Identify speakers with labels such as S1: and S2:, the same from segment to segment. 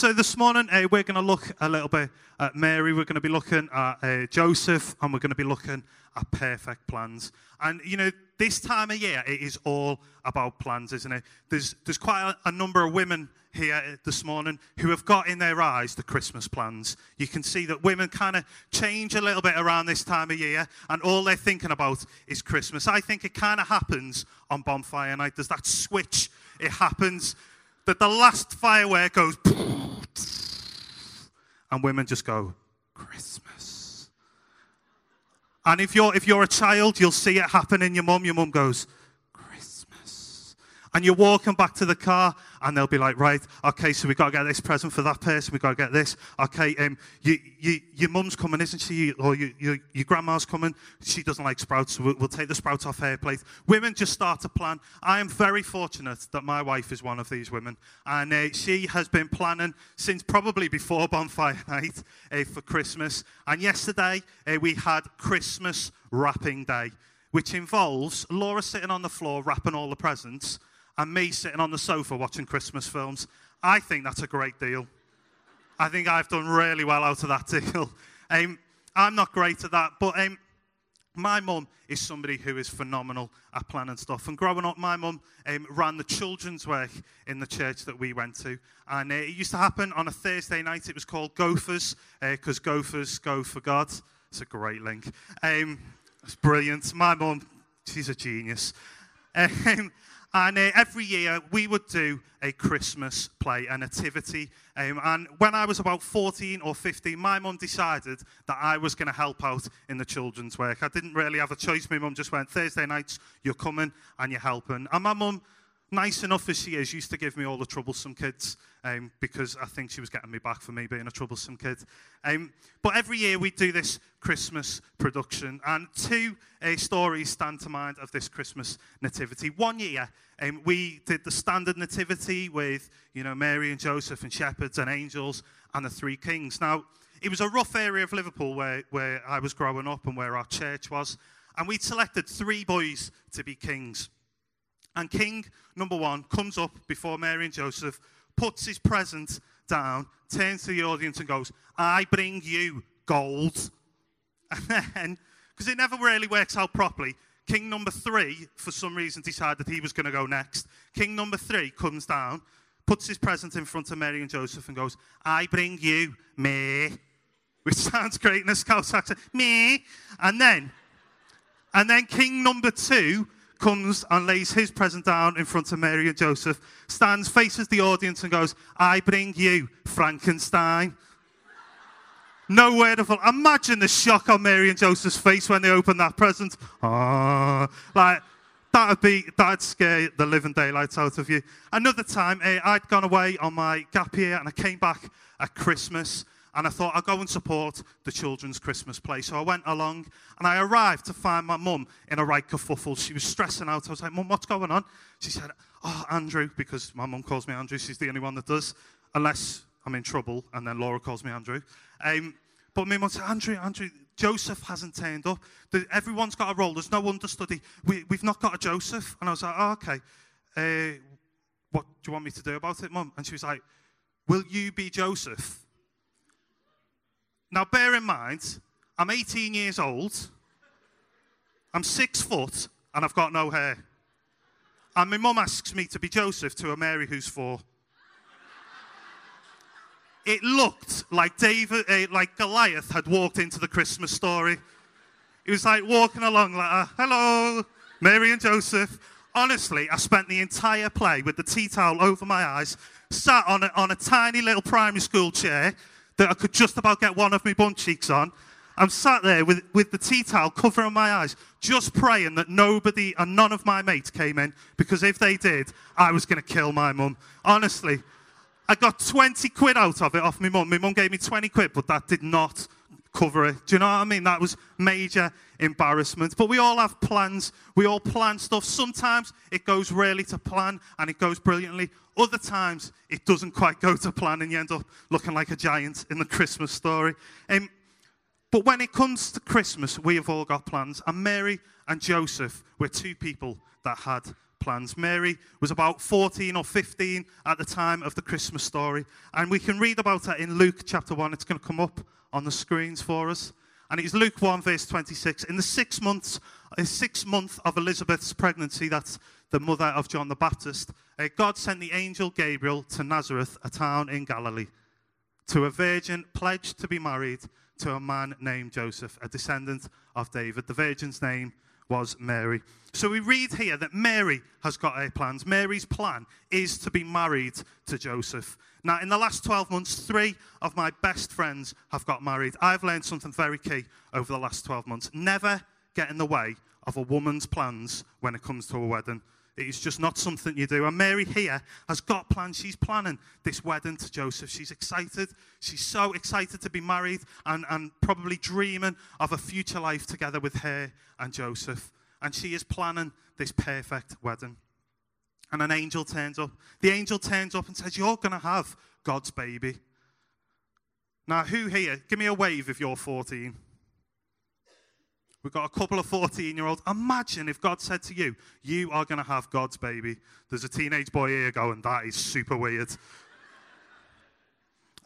S1: so this morning uh, we're going to look a little bit at Mary. We're going to be looking at uh, Joseph, and we're going to be looking at perfect plans. And you know, this time of year it is all about plans, isn't it? There's there's quite a, a number of women here this morning who have got in their eyes the Christmas plans. You can see that women kind of change a little bit around this time of year, and all they're thinking about is Christmas. I think it kind of happens on bonfire night. There's that switch. It happens that the last firework goes, and women just go, Christmas. And if you're, if you're a child, you'll see it happen in your mum. Your mum goes. And you're walking back to the car, and they'll be like, right, okay, so we've got to get this present for that person, we've got to get this. Okay, um, you, you, your mum's coming, isn't she? Or you, you, your grandma's coming. She doesn't like sprouts, so we'll, we'll take the sprouts off her plate. Women just start to plan. I am very fortunate that my wife is one of these women, and uh, she has been planning since probably before bonfire night uh, for Christmas. And yesterday, uh, we had Christmas wrapping day, which involves Laura sitting on the floor wrapping all the presents and me sitting on the sofa watching Christmas films. I think that's a great deal. I think I've done really well out of that deal. Um, I'm not great at that, but um, my mum is somebody who is phenomenal at planning stuff. And growing up, my mum um, ran the children's work in the church that we went to. And uh, it used to happen on a Thursday night. It was called Gophers, because uh, Gophers go for God. It's a great link. Um, it's brilliant. My mum, she's a genius. Um, and uh, every year we would do a Christmas play, a nativity. Um, and when I was about 14 or 15, my mum decided that I was going to help out in the children's work. I didn't really have a choice. My mum just went, Thursday nights, you're coming and you're helping. And my mum nice enough as she is, used to give me all the troublesome kids um, because I think she was getting me back for me being a troublesome kid. Um, but every year we do this Christmas production, and two uh, stories stand to mind of this Christmas nativity. One year um, we did the standard nativity with you know Mary and Joseph and shepherds and angels and the three kings. Now it was a rough area of Liverpool where, where I was growing up and where our church was, and we'd selected three boys to be kings. And King number one comes up before Mary and Joseph, puts his present down, turns to the audience and goes, I bring you gold. And then, because it never really works out properly, King number three, for some reason, decided he was going to go next. King number three comes down, puts his present in front of Mary and Joseph, and goes, I bring you me. Which sounds great in a Scouse accent. Me. And then, and then King number two comes and lays his present down in front of Mary and Joseph, stands, faces the audience, and goes, I bring you Frankenstein. No word of Imagine the shock on Mary and Joseph's face when they open that present. Ah, like that'd be that'd scare the living daylights out of you. Another time, eh, I'd gone away on my gap year and I came back at Christmas and I thought I'd go and support the children's Christmas play. So I went along and I arrived to find my mum in a right kerfuffle. She was stressing out. I was like, Mum, what's going on? She said, Oh, Andrew, because my mum calls me Andrew. She's the only one that does, unless I'm in trouble. And then Laura calls me Andrew. Um, but my mum said, Andrew, Andrew, Joseph hasn't turned up. Everyone's got a role. There's no understudy. We, have not got a Joseph. And I was like, oh, okay. Uh, what do you want me to do about it, mum? And she was like, Will you be Joseph? Now, bear in mind, I'm 18 years old, I'm six foot, and I've got no hair. And my mum asks me to be Joseph to a Mary who's four. It looked like David, uh, like Goliath had walked into the Christmas story. He was like walking along like, uh, hello, Mary and Joseph. Honestly, I spent the entire play with the tea towel over my eyes, sat on a, on a tiny little primary school chair, that I could just about get one of my bun cheeks on. I'm sat there with, with the tea towel covering my eyes, just praying that nobody and none of my mates came in, because if they did, I was going to kill my mum. Honestly, I got 20 quid out of it off my mum. My mum gave me 20 quid, but that did not cover it. Do you know what I mean? That was major embarrassment. But we all have plans. We all plan stuff. Sometimes it goes really to plan and it goes brilliantly. Other times it doesn't quite go to plan and you end up looking like a giant in the Christmas story. Um, but when it comes to Christmas, we have all got plans. And Mary and Joseph were two people that had plans. Mary was about 14 or 15 at the time of the Christmas story. And we can read about that in Luke chapter 1. It's going to come up on the screens for us. And it's Luke 1, verse 26. In the six months, sixth month of Elizabeth's pregnancy, that's the mother of John the Baptist, uh, God sent the angel Gabriel to Nazareth, a town in Galilee, to a virgin pledged to be married to a man named Joseph, a descendant of David. The virgin's name was Mary. So we read here that Mary has got her plans. Mary's plan is to be married to Joseph. Now, in the last 12 months, three of my best friends have got married. I've learned something very key over the last 12 months. Never get in the way of a woman's plans when it comes to a wedding. It's just not something you do. And Mary here has got plans. She's planning this wedding to Joseph. She's excited. She's so excited to be married and, and probably dreaming of a future life together with her and Joseph. And she is planning this perfect wedding. And an angel turns up. The angel turns up and says, You're going to have God's baby. Now, who here? Give me a wave if you're 14. We've got a couple of 14 year olds. Imagine if God said to you, You are going to have God's baby. There's a teenage boy here going, That is super weird.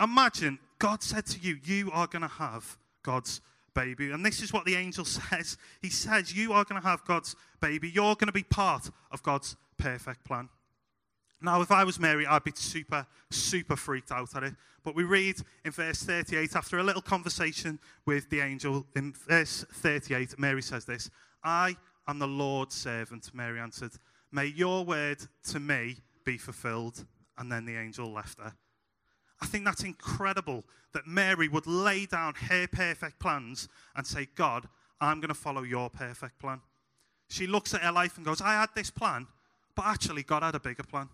S1: Imagine God said to you, You are going to have God's baby. And this is what the angel says He says, You are going to have God's baby. You're going to be part of God's perfect plan. Now, if I was Mary, I'd be super, super freaked out at it. But we read in verse 38, after a little conversation with the angel, in verse 38, Mary says this I am the Lord's servant. Mary answered, May your word to me be fulfilled. And then the angel left her. I think that's incredible that Mary would lay down her perfect plans and say, God, I'm going to follow your perfect plan. She looks at her life and goes, I had this plan, but actually, God had a bigger plan.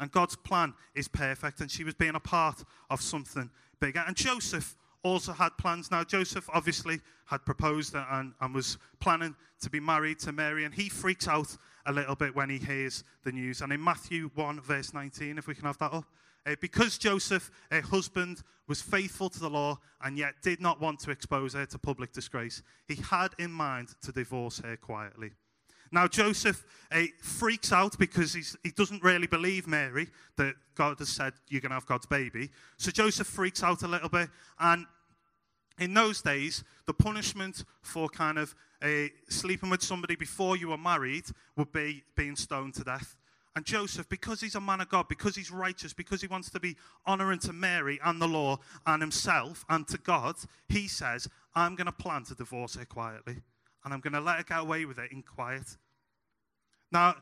S1: And God's plan is perfect, and she was being a part of something bigger. And Joseph also had plans. Now, Joseph obviously had proposed and, and was planning to be married to Mary, and he freaks out a little bit when he hears the news. And in Matthew 1, verse 19, if we can have that up, uh, because Joseph, her husband, was faithful to the law and yet did not want to expose her to public disgrace, he had in mind to divorce her quietly. Now, Joseph uh, freaks out because he doesn't really believe Mary that God has said you're going to have God's baby. So Joseph freaks out a little bit. And in those days, the punishment for kind of uh, sleeping with somebody before you were married would be being stoned to death. And Joseph, because he's a man of God, because he's righteous, because he wants to be honoring to Mary and the law and himself and to God, he says, I'm going to plan to divorce her quietly and I'm going to let her get away with it in quiet. Now,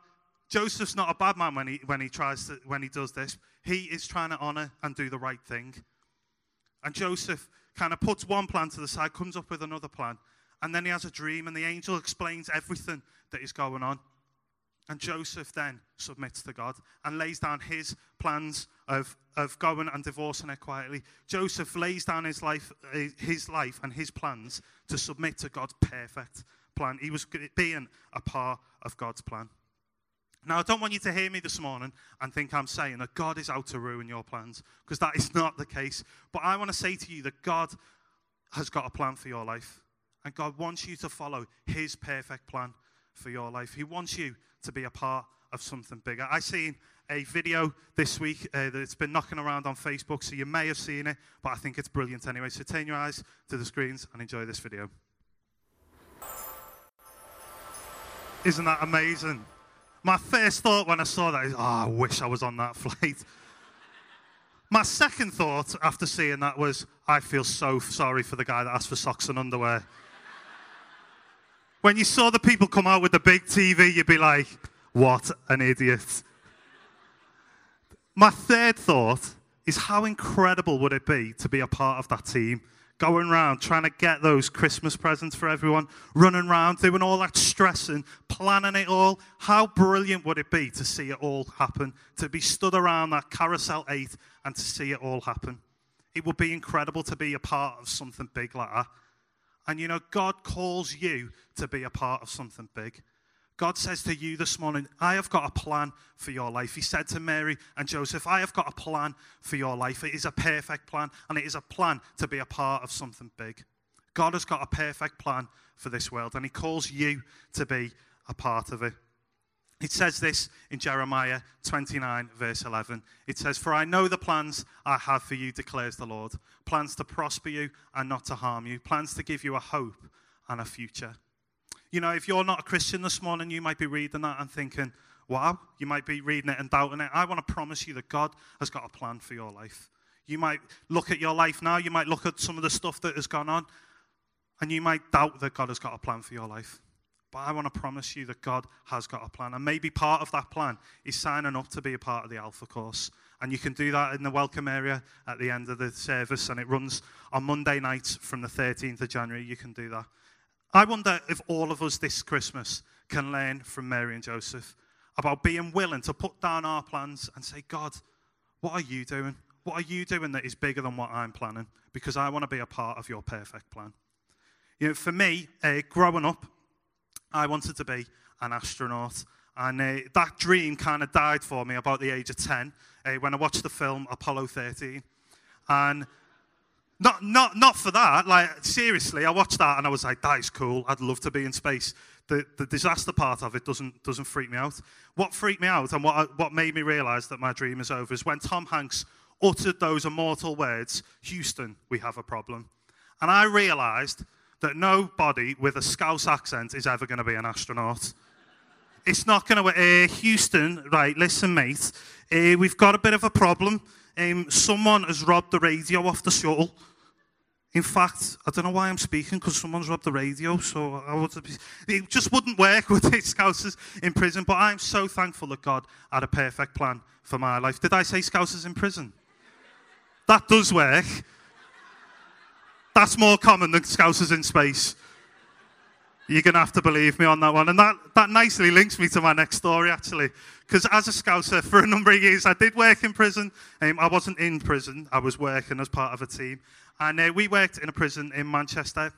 S1: Joseph's not a bad man when he, when he tries to, when he does this. He is trying to honor and do the right thing. And Joseph kind of puts one plan to the side, comes up with another plan, and then he has a dream, and the angel explains everything that is going on. And Joseph then submits to God and lays down his plans of, of going and divorcing her quietly. Joseph lays down his life, his life and his plans to submit to God's perfect plan. He was being a part of God's plan. Now, I don't want you to hear me this morning and think I'm saying that God is out to ruin your plans, because that is not the case. But I want to say to you that God has got a plan for your life, and God wants you to follow His perfect plan for your life. He wants you to be a part of something bigger. I seen a video this week uh, that's been knocking around on Facebook, so you may have seen it, but I think it's brilliant anyway. So turn your eyes to the screens and enjoy this video. Isn't that amazing? My first thought when I saw that is, oh, I wish I was on that flight. My second thought after seeing that was, I feel so sorry for the guy that asked for socks and underwear. when you saw the people come out with the big TV, you'd be like, what an idiot. My third thought is how incredible would it be to be a part of that team? going around trying to get those Christmas presents for everyone, running around doing all that stressing, planning it all. How brilliant would it be to see it all happen? To be stood around that carousel eight and to see it all happen. It would be incredible to be a part of something big like that. And you know, God calls you to be a part of something big. God says to you this morning, I have got a plan for your life. He said to Mary and Joseph, I have got a plan for your life. It is a perfect plan, and it is a plan to be a part of something big. God has got a perfect plan for this world, and He calls you to be a part of it. It says this in Jeremiah 29, verse 11. It says, For I know the plans I have for you, declares the Lord plans to prosper you and not to harm you, plans to give you a hope and a future. You know, if you're not a Christian this morning, you might be reading that and thinking, wow, you might be reading it and doubting it. I want to promise you that God has got a plan for your life. You might look at your life now, you might look at some of the stuff that has gone on, and you might doubt that God has got a plan for your life. But I want to promise you that God has got a plan. And maybe part of that plan is signing up to be a part of the Alpha course. And you can do that in the welcome area at the end of the service. And it runs on Monday nights from the 13th of January. You can do that. I wonder if all of us this Christmas can learn from Mary and Joseph about being willing to put down our plans and say, God, what are you doing? What are you doing that is bigger than what I'm planning? Because I want to be a part of your perfect plan. You know, for me, uh, growing up, I wanted to be an astronaut. And uh, that dream kind of died for me about the age of 10 uh, when I watched the film Apollo 13. And not, not, not for that. Like, seriously, I watched that and I was like, that is cool. I'd love to be in space. The, the disaster part of it doesn't, doesn't freak me out. What freaked me out and what, what made me realize that my dream is over is when Tom Hanks uttered those immortal words Houston, we have a problem. And I realized that nobody with a Scouse accent is ever going to be an astronaut. It's not going to. Uh, Houston, right? Listen, mate. Uh, we've got a bit of a problem. Um, someone has robbed the radio off the shuttle. In fact, I don't know why I'm speaking because someone's robbed the radio, so I would, it just wouldn't work with the Scousers in prison. But I'm so thankful that God had a perfect plan for my life. Did I say Scousers in prison? That does work. That's more common than Scousers in space. You're going to have to believe me on that one. And that, that nicely links me to my next story, actually. Because as a Scouser, for a number of years, I did work in prison. Um, I wasn't in prison, I was working as part of a team. And uh, we worked in a prison in Manchester.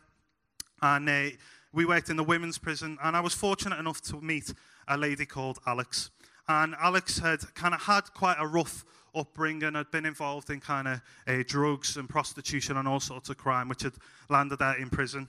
S1: And uh, we worked in the women's prison. And I was fortunate enough to meet a lady called Alex. And Alex had kind of had quite a rough upbringing, had been involved in kind of uh, drugs and prostitution and all sorts of crime, which had landed her in prison.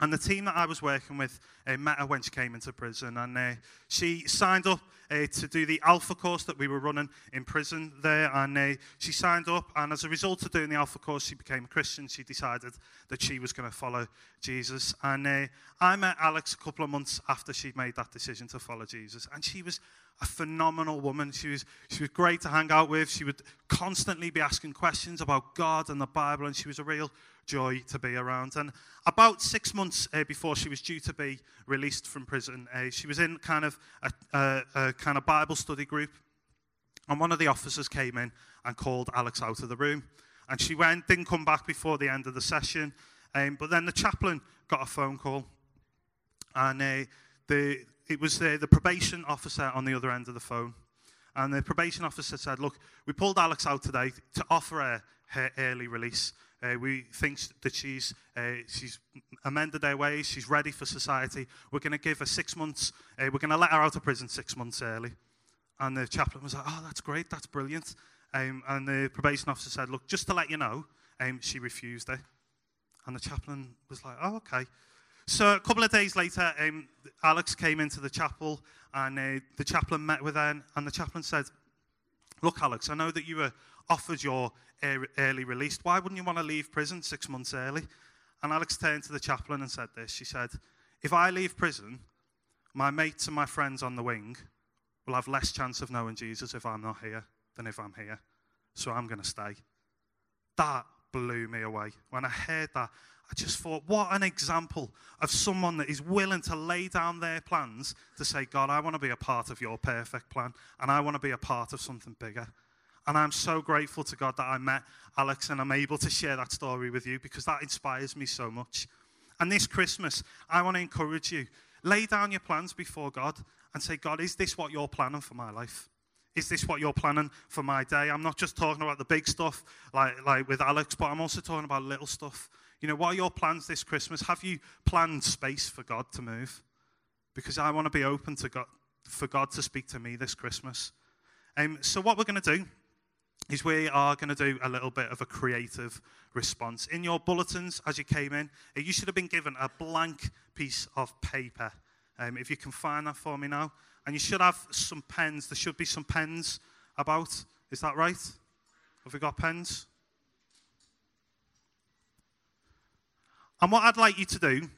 S1: And the team that I was working with uh, met her when she came into prison, and uh, she signed up uh, to do the Alpha course that we were running in prison there. And uh, she signed up, and as a result of doing the Alpha course, she became a Christian. She decided that she was going to follow Jesus. And uh, I met Alex a couple of months after she'd made that decision to follow Jesus, and she was a phenomenal woman. She was, she was great to hang out with. She would constantly be asking questions about God and the Bible, and she was a real joy to be around. And about six months uh, before she was due to be released from prison, uh, she was in kind of a, a, a kind of Bible study group, and one of the officers came in and called Alex out of the room. And she went, didn't come back before the end of the session. Um, but then the chaplain got a phone call, and uh, the it was the, the probation officer on the other end of the phone. And the probation officer said, Look, we pulled Alex out today to offer her her early release. Uh, we think that she's, uh, she's amended her ways, she's ready for society. We're going to give her six months, uh, we're going to let her out of prison six months early. And the chaplain was like, Oh, that's great, that's brilliant. Um, and the probation officer said, Look, just to let you know, um, she refused it. And the chaplain was like, Oh, okay. So a couple of days later, um, Alex came into the chapel and uh, the chaplain met with her and the chaplain said, look, Alex, I know that you were offered your early release. Why wouldn't you want to leave prison six months early? And Alex turned to the chaplain and said this. She said, if I leave prison, my mates and my friends on the wing will have less chance of knowing Jesus if I'm not here than if I'm here. So I'm going to stay. That blew me away. When I heard that, I just thought, what an example of someone that is willing to lay down their plans to say, God, I want to be a part of your perfect plan, and I want to be a part of something bigger. And I'm so grateful to God that I met Alex and I'm able to share that story with you because that inspires me so much. And this Christmas, I want to encourage you lay down your plans before God and say, God, is this what you're planning for my life? Is this what you're planning for my day? I'm not just talking about the big stuff like, like with Alex, but I'm also talking about little stuff. You know, what are your plans this Christmas? Have you planned space for God to move? Because I want to be open to God, for God to speak to me this Christmas. Um, so, what we're going to do is we are going to do a little bit of a creative response. In your bulletins, as you came in, uh, you should have been given a blank piece of paper. Um, if you can find that for me now. And you should have some pens. There should be some pens about. Is that right? Have we got pens? And what I'd like you to do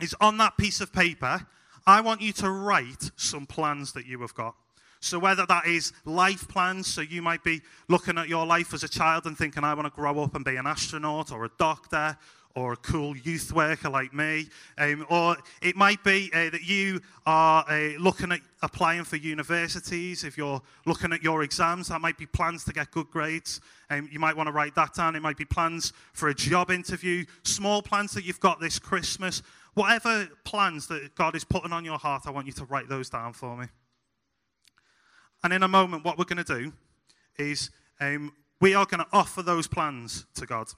S1: is on that piece of paper, I want you to write some plans that you have got. So, whether that is life plans, so you might be looking at your life as a child and thinking, I want to grow up and be an astronaut or a doctor or a cool youth worker like me. Um, or it might be uh, that you are uh, looking at applying for universities. If you're looking at your exams, that might be plans to get good grades. Um, you might want to write that down. It might be plans for a job interview, small plans that you've got this Christmas. Whatever plans that God is putting on your heart, I want you to write those down for me. And in a moment, what we're going to do is um, we are going to offer those plans to God.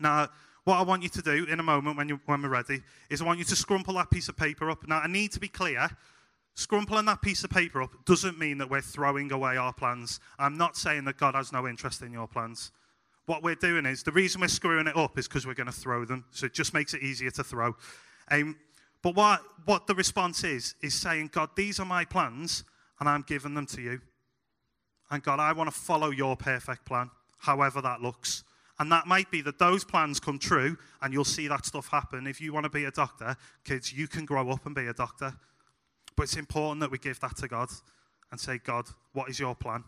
S1: Now, what I want you to do in a moment when, you, when we're ready is I want you to scrumple that piece of paper up. Now, I need to be clear. Scrumpling that piece of paper up doesn't mean that we're throwing away our plans. I'm not saying that God has no interest in your plans. What we're doing is the reason we're screwing it up is because we're going to throw them. So it just makes it easier to throw. Um, but what, what the response is, is saying, God, these are my plans, and I'm giving them to you. And God, I want to follow your perfect plan, however that looks. And that might be that those plans come true and you'll see that stuff happen. If you want to be a doctor, kids, you can grow up and be a doctor. But it's important that we give that to God and say, God, what is your plan?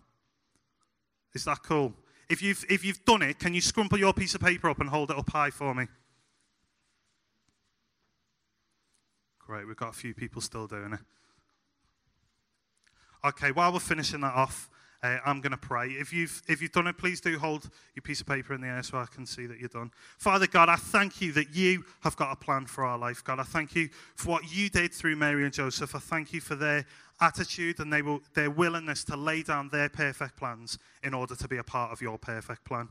S1: Is that cool? If you've, if you've done it, can you scrumple your piece of paper up and hold it up high for me? Great, we've got a few people still doing it. Okay, while we're finishing that off, uh, I'm going to pray. If you've, if you've done it, please do hold your piece of paper in the air so I can see that you're done. Father God, I thank you that you have got a plan for our life. God, I thank you for what you did through Mary and Joseph. I thank you for their attitude and they will, their willingness to lay down their perfect plans in order to be a part of your perfect plan.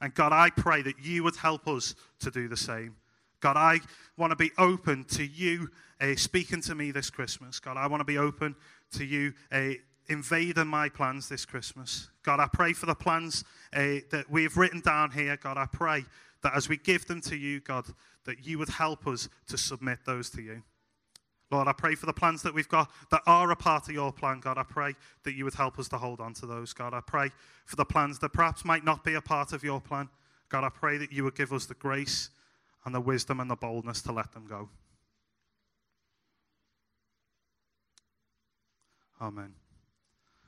S1: And God, I pray that you would help us to do the same. God, I want to be open to you uh, speaking to me this Christmas. God, I want to be open to you uh, invading my plans this Christmas. God, I pray for the plans uh, that we've written down here. God, I pray that as we give them to you, God, that you would help us to submit those to you. Lord, I pray for the plans that we've got that are a part of your plan, God. I pray that you would help us to hold on to those, God. I pray for the plans that perhaps might not be a part of your plan. God, I pray that you would give us the grace and the wisdom and the boldness to let them go. Amen.